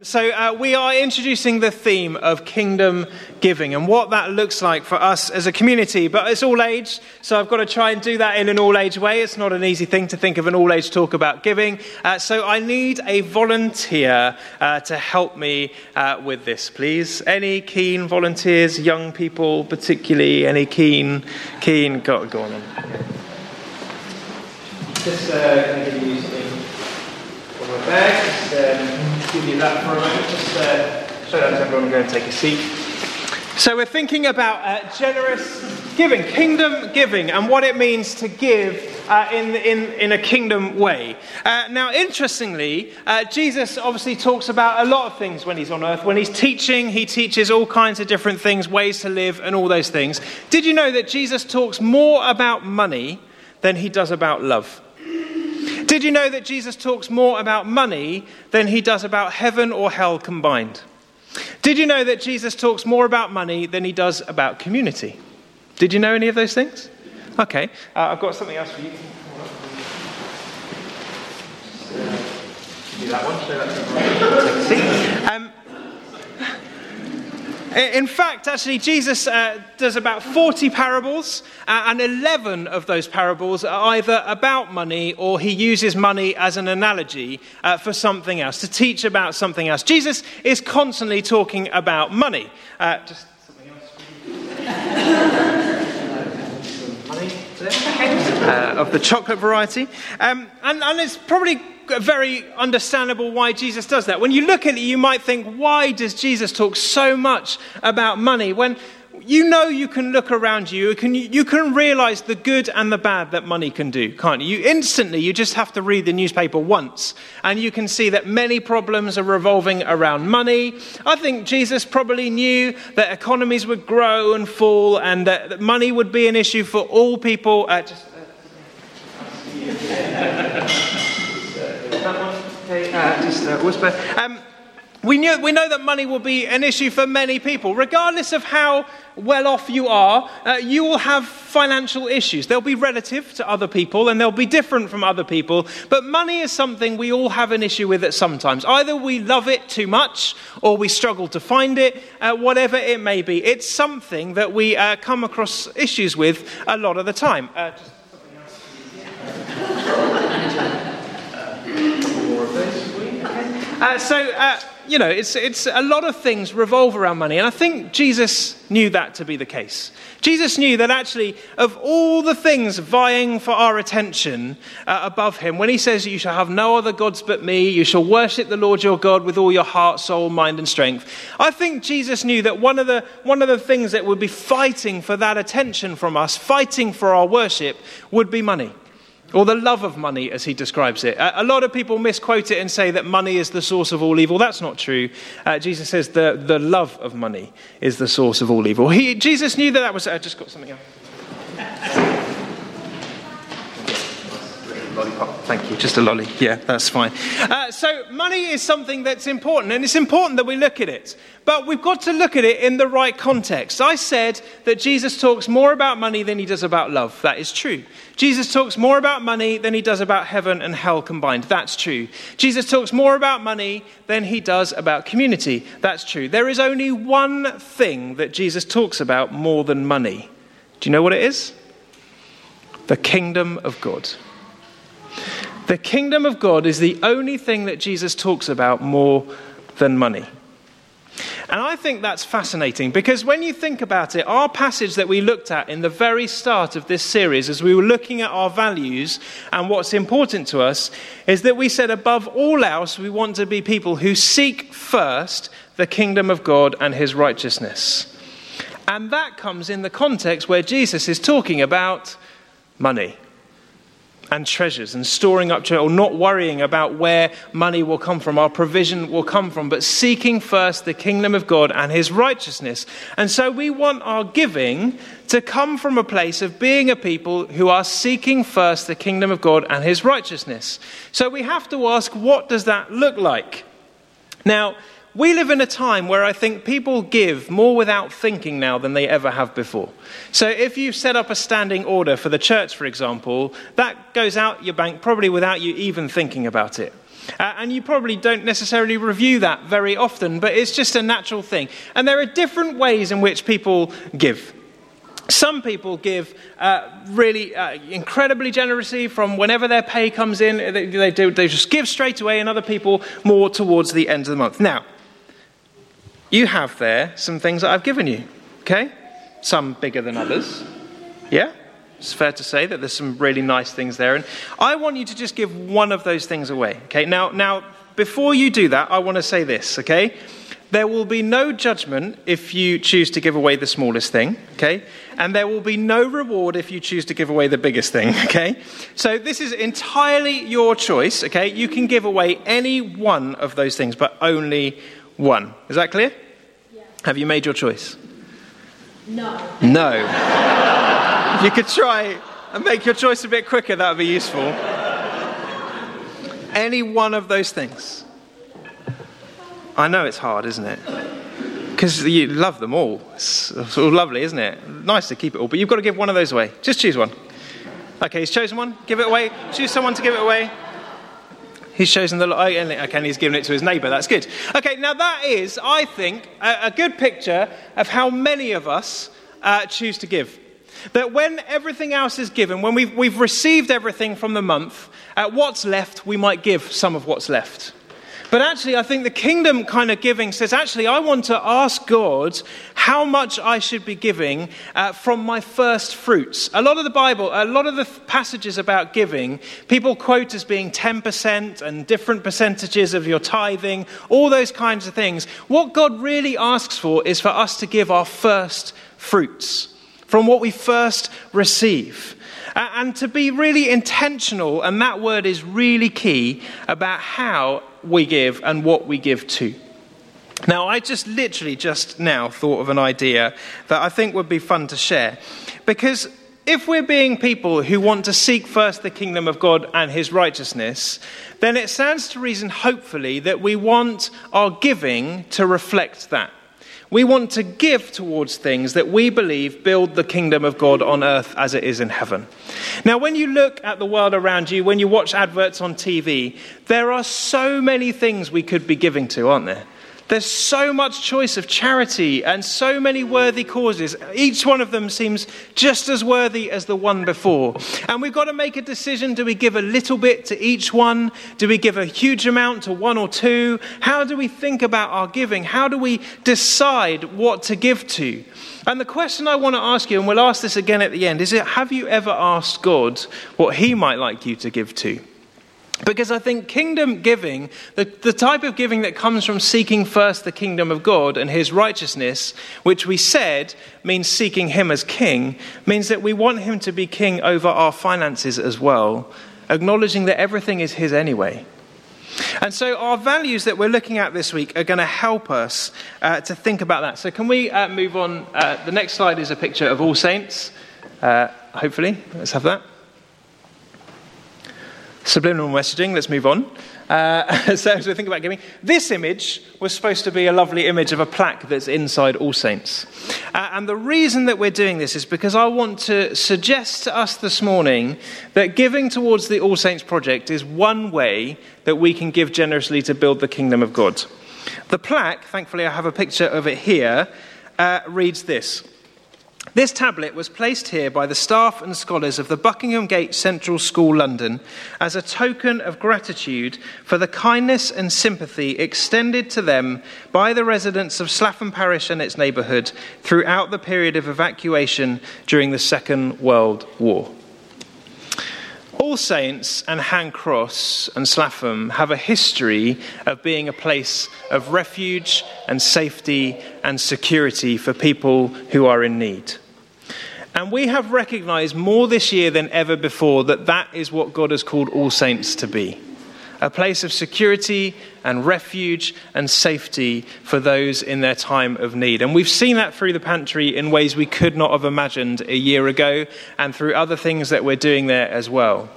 So, uh, we are introducing the theme of kingdom giving and what that looks like for us as a community. But it's all age, so I've got to try and do that in an all age way. It's not an easy thing to think of an all age talk about giving. Uh, so, I need a volunteer uh, to help me uh, with this, please. Any keen volunteers, young people particularly? Any keen, keen? Go, go on. Just uh, give you something from my bag. Give you that for a moment. Just uh, show that to everyone go and take a seat. So, we're thinking about uh, generous giving, kingdom giving, and what it means to give uh, in, in, in a kingdom way. Uh, now, interestingly, uh, Jesus obviously talks about a lot of things when he's on earth. When he's teaching, he teaches all kinds of different things, ways to live, and all those things. Did you know that Jesus talks more about money than he does about love? Did you know that Jesus talks more about money than he does about heaven or hell combined? Did you know that Jesus talks more about money than he does about community? Did you know any of those things? Okay, uh, I've got something else for you. Do that one. Show that to Take a seat. Um, in fact, actually, Jesus uh, does about 40 parables, uh, and 11 of those parables are either about money or he uses money as an analogy uh, for something else, to teach about something else. Jesus is constantly talking about money. Uh, just something else. Uh, of the chocolate variety. Um, and, and it's probably very understandable why Jesus does that. When you look at it, you might think, why does Jesus talk so much about money? When you know you can look around you, you can, you can realize the good and the bad that money can do, can't you? you? Instantly, you just have to read the newspaper once, and you can see that many problems are revolving around money. I think Jesus probably knew that economies would grow and fall, and that, money would be an issue for all people. Uh, just, uh, Uh, uh, whisper. Um, we, knew, we know that money will be an issue for many people. Regardless of how well off you are, uh, you will have financial issues. They'll be relative to other people and they'll be different from other people. But money is something we all have an issue with at sometimes. Either we love it too much or we struggle to find it, uh, whatever it may be. It's something that we uh, come across issues with a lot of the time. Uh, so, uh, you know, it's, it's a lot of things revolve around money. And I think Jesus knew that to be the case. Jesus knew that actually, of all the things vying for our attention uh, above him, when he says, You shall have no other gods but me, you shall worship the Lord your God with all your heart, soul, mind, and strength, I think Jesus knew that one of the, one of the things that would be fighting for that attention from us, fighting for our worship, would be money or the love of money, as he describes it. A lot of people misquote it and say that money is the source of all evil. That's not true. Uh, Jesus says the, the love of money is the source of all evil. He, Jesus knew that that was. I just got something else lollipop. Thank you. Just a lolly. Yeah, that's fine. Uh, so, money is something that's important, and it's important that we look at it. But we've got to look at it in the right context. I said that Jesus talks more about money than he does about love. That is true. Jesus talks more about money than he does about heaven and hell combined. That's true. Jesus talks more about money than he does about community. That's true. There is only one thing that Jesus talks about more than money. Do you know what it is? The kingdom of God. The kingdom of God is the only thing that Jesus talks about more than money. And I think that's fascinating because when you think about it, our passage that we looked at in the very start of this series, as we were looking at our values and what's important to us, is that we said above all else, we want to be people who seek first the kingdom of God and his righteousness. And that comes in the context where Jesus is talking about money and treasures and storing up treasure, or not worrying about where money will come from, our provision will come from, but seeking first the kingdom of God and his righteousness. And so we want our giving to come from a place of being a people who are seeking first the kingdom of God and his righteousness. So we have to ask, what does that look like? Now, we live in a time where I think people give more without thinking now than they ever have before. So if you set up a standing order for the church, for example, that goes out your bank probably without you even thinking about it. Uh, and you probably don't necessarily review that very often, but it's just a natural thing. And there are different ways in which people give. Some people give uh, really uh, incredibly generously from whenever their pay comes in, they, they, do, they just give straight away, and other people more towards the end of the month. Now, you have there some things that I've given you, okay? Some bigger than others. Yeah? It's fair to say that there's some really nice things there. And I want you to just give one of those things away. Okay, now, now before you do that, I want to say this, okay? There will be no judgment if you choose to give away the smallest thing, okay? And there will be no reward if you choose to give away the biggest thing, okay? So this is entirely your choice, okay? You can give away any one of those things, but only one. Is that clear? Yeah. Have you made your choice? No. No. If you could try and make your choice a bit quicker, that would be useful. Any one of those things. I know it's hard, isn't it? Because you love them all. It's sort of lovely, isn't it? Nice to keep it all, but you've got to give one of those away. Just choose one. Okay, he's chosen one. Give it away. Choose someone to give it away. He's chosen the. Oh, okay, he's given it to his neighbour. That's good. Okay, now that is, I think, a, a good picture of how many of us uh, choose to give. That when everything else is given, when we've, we've received everything from the month, uh, what's left, we might give some of what's left. But actually, I think the kingdom kind of giving says, actually, I want to ask God how much I should be giving uh, from my first fruits. A lot of the Bible, a lot of the passages about giving, people quote as being 10% and different percentages of your tithing, all those kinds of things. What God really asks for is for us to give our first fruits from what we first receive. And to be really intentional, and that word is really key about how we give and what we give to. Now, I just literally just now thought of an idea that I think would be fun to share. Because if we're being people who want to seek first the kingdom of God and his righteousness, then it stands to reason, hopefully, that we want our giving to reflect that. We want to give towards things that we believe build the kingdom of God on earth as it is in heaven. Now, when you look at the world around you, when you watch adverts on TV, there are so many things we could be giving to, aren't there? There's so much choice of charity and so many worthy causes. Each one of them seems just as worthy as the one before. And we've got to make a decision do we give a little bit to each one? Do we give a huge amount to one or two? How do we think about our giving? How do we decide what to give to? And the question I want to ask you, and we'll ask this again at the end, is it have you ever asked God what He might like you to give to? Because I think kingdom giving, the, the type of giving that comes from seeking first the kingdom of God and his righteousness, which we said means seeking him as king, means that we want him to be king over our finances as well, acknowledging that everything is his anyway. And so, our values that we're looking at this week are going to help us uh, to think about that. So, can we uh, move on? Uh, the next slide is a picture of All Saints, uh, hopefully. Let's have that subliminal messaging. Let's move on. Uh, so, as we think about giving, this image was supposed to be a lovely image of a plaque that's inside All Saints. Uh, and the reason that we're doing this is because I want to suggest to us this morning that giving towards the All Saints project is one way that we can give generously to build the kingdom of God. The plaque, thankfully, I have a picture of it here, uh, reads this. This tablet was placed here by the staff and scholars of the Buckingham Gate Central School, London, as a token of gratitude for the kindness and sympathy extended to them by the residents of Slaugham Parish and its neighbourhood throughout the period of evacuation during the Second World War. All Saints and Handcross and Slaugham have a history of being a place of refuge and safety and security for people who are in need. And we have recognized more this year than ever before that that is what God has called All Saints to be a place of security and refuge and safety for those in their time of need. And we've seen that through the pantry in ways we could not have imagined a year ago and through other things that we're doing there as well.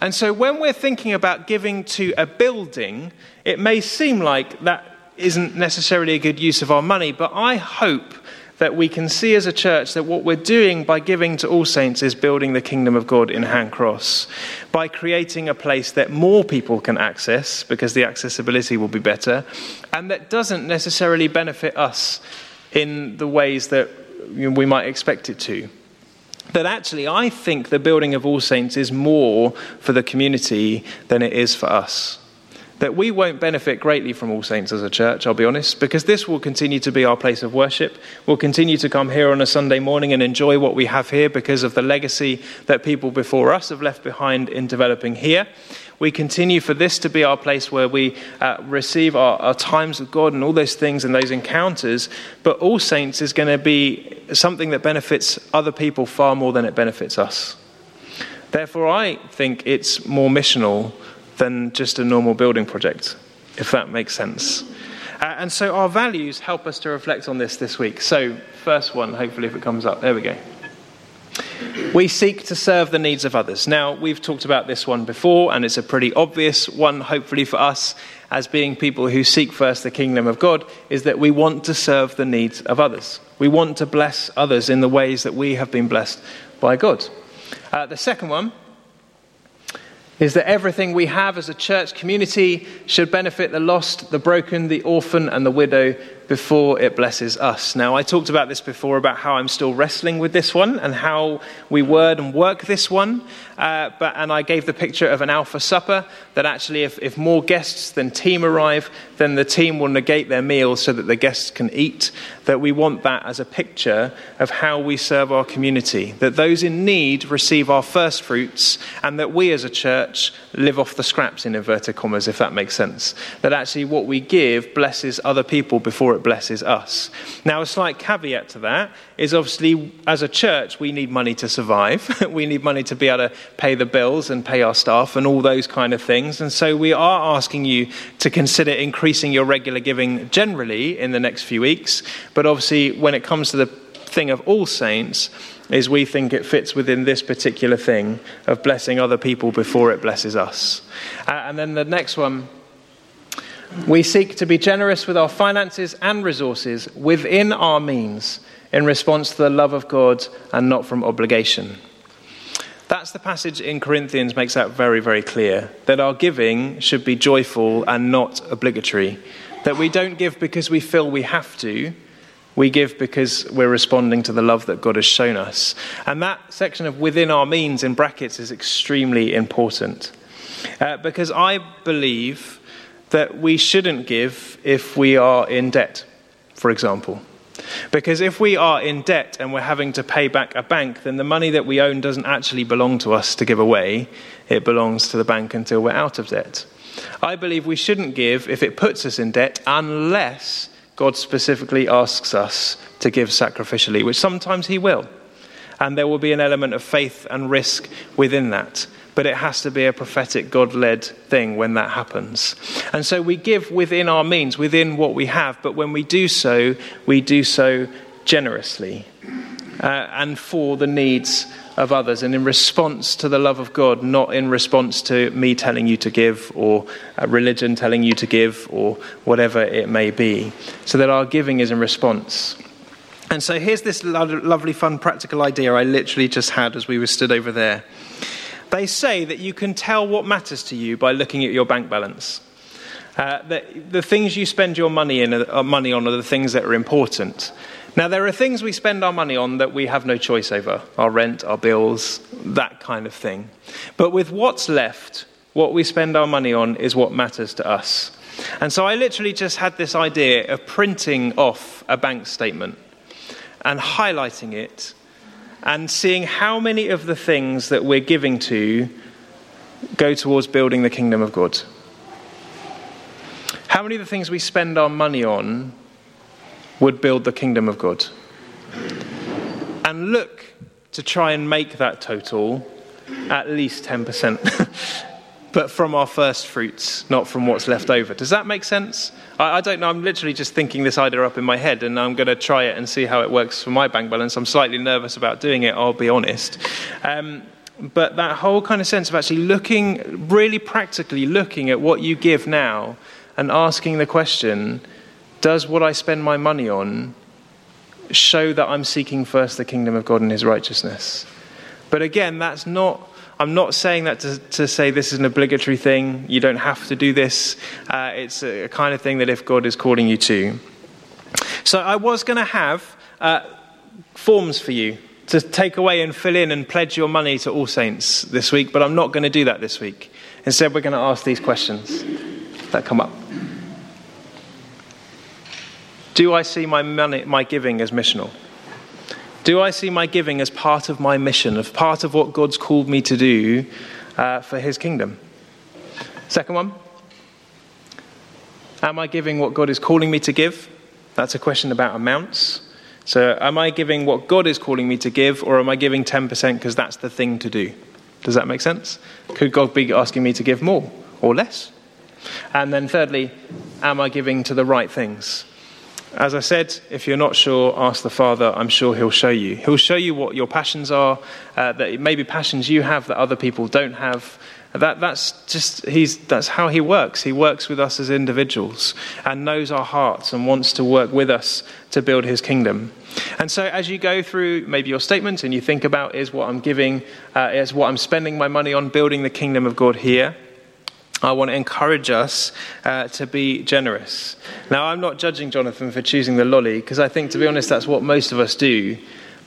And so when we're thinking about giving to a building, it may seem like that isn't necessarily a good use of our money, but I hope that we can see as a church that what we're doing by giving to All Saints is building the kingdom of God in Handcross, by creating a place that more people can access because the accessibility will be better, and that doesn't necessarily benefit us in the ways that we might expect it to. That actually, I think the building of All Saints is more for the community than it is for us that we won't benefit greatly from All Saints as a church, I'll be honest, because this will continue to be our place of worship. We'll continue to come here on a Sunday morning and enjoy what we have here because of the legacy that people before us have left behind in developing here. We continue for this to be our place where we uh, receive our, our times with God and all those things and those encounters. But All Saints is going to be something that benefits other people far more than it benefits us. Therefore, I think it's more missional than just a normal building project, if that makes sense. Uh, and so our values help us to reflect on this this week. So, first one, hopefully, if it comes up, there we go. We seek to serve the needs of others. Now, we've talked about this one before, and it's a pretty obvious one, hopefully, for us as being people who seek first the kingdom of God, is that we want to serve the needs of others. We want to bless others in the ways that we have been blessed by God. Uh, the second one is that everything we have as a church community should benefit the lost, the broken, the orphan, and the widow before it blesses us. Now, I talked about this before about how I'm still wrestling with this one and how we word and work this one. Uh, but, and I gave the picture of an alpha supper that actually, if, if more guests than team arrive, then the team will negate their meal so that the guests can eat. That we want that as a picture of how we serve our community. That those in need receive our first fruits, and that we as a church live off the scraps, in inverted commas, if that makes sense. That actually what we give blesses other people before it blesses us. Now, a slight caveat to that is obviously, as a church, we need money to survive. we need money to be able to pay the bills and pay our staff and all those kind of things. And so we are asking you to consider increasing your regular giving generally in the next few weeks. But obviously, when it comes to the thing of all saints, is we think it fits within this particular thing of blessing other people before it blesses us. Uh, and then the next one we seek to be generous with our finances and resources within our means in response to the love of God and not from obligation. That's the passage in Corinthians makes that very, very clear that our giving should be joyful and not obligatory. That we don't give because we feel we have to, we give because we're responding to the love that God has shown us. And that section of within our means in brackets is extremely important. Uh, because I believe that we shouldn't give if we are in debt, for example. Because if we are in debt and we're having to pay back a bank, then the money that we own doesn't actually belong to us to give away. It belongs to the bank until we're out of debt. I believe we shouldn't give if it puts us in debt unless God specifically asks us to give sacrificially, which sometimes He will. And there will be an element of faith and risk within that but it has to be a prophetic, God led thing when that happens. And so we give within our means, within what we have, but when we do so, we do so generously uh, and for the needs of others and in response to the love of God, not in response to me telling you to give or religion telling you to give or whatever it may be. So that our giving is in response. And so here's this lovely, fun, practical idea I literally just had as we were stood over there. They say that you can tell what matters to you by looking at your bank balance. Uh, that the things you spend your money, in, uh, money on are the things that are important. Now, there are things we spend our money on that we have no choice over our rent, our bills, that kind of thing. But with what's left, what we spend our money on is what matters to us. And so I literally just had this idea of printing off a bank statement and highlighting it and seeing how many of the things that we're giving to go towards building the kingdom of God. How many of the things we spend our money on would build the kingdom of God? And look to try and make that total at least 10%. but from our first fruits, not from what's left over. Does that make sense? I, I don't know. I'm literally just thinking this idea up in my head, and I'm going to try it and see how it works for my bank balance. I'm slightly nervous about doing it, I'll be honest. Um, but that whole kind of sense of actually looking, really practically looking at what you give now and asking the question does what I spend my money on show that I'm seeking first the kingdom of God and his righteousness. But again, that's not I'm not saying that to, to, say this is an obligatory thing. You don't have to do this. Uh, it's a, a, kind of thing that if God is calling you to. So I was going to have uh, forms for you to take away and fill in and pledge your money to All Saints this week, but I'm not going to do that this week. Instead, we're going to ask these questions that come up. Do I see my money, my giving as missional? Do I see my giving as part of my mission, as part of what God's called me to do uh, for His kingdom? Second one. Am I giving what God is calling me to give? That's a question about amounts. So, am I giving what God is calling me to give, or am I giving 10% because that's the thing to do? Does that make sense? Could God be asking me to give more or less? And then, thirdly, am I giving to the right things? As I said, if you're not sure, ask the Father. I'm sure He'll show you. He'll show you what your passions are, uh, that maybe passions you have that other people don't have. That, that's just he's, that's how He works. He works with us as individuals and knows our hearts and wants to work with us to build His kingdom. And so, as you go through maybe your statements and you think about is what I'm giving, uh, is what I'm spending my money on building the kingdom of God here. I want to encourage us uh, to be generous. Now, I'm not judging Jonathan for choosing the lolly, because I think, to be honest, that's what most of us do.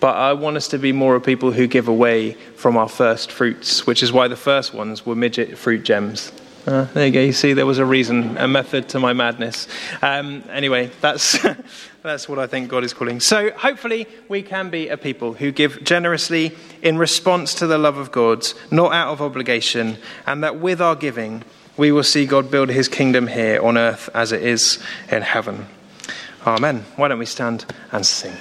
But I want us to be more of people who give away from our first fruits, which is why the first ones were midget fruit gems. Uh, there you go. You see, there was a reason, a method to my madness. Um, anyway, that's, that's what I think God is calling. So hopefully, we can be a people who give generously in response to the love of God, not out of obligation, and that with our giving, we will see God build his kingdom here on earth as it is in heaven. Amen. Why don't we stand and sing?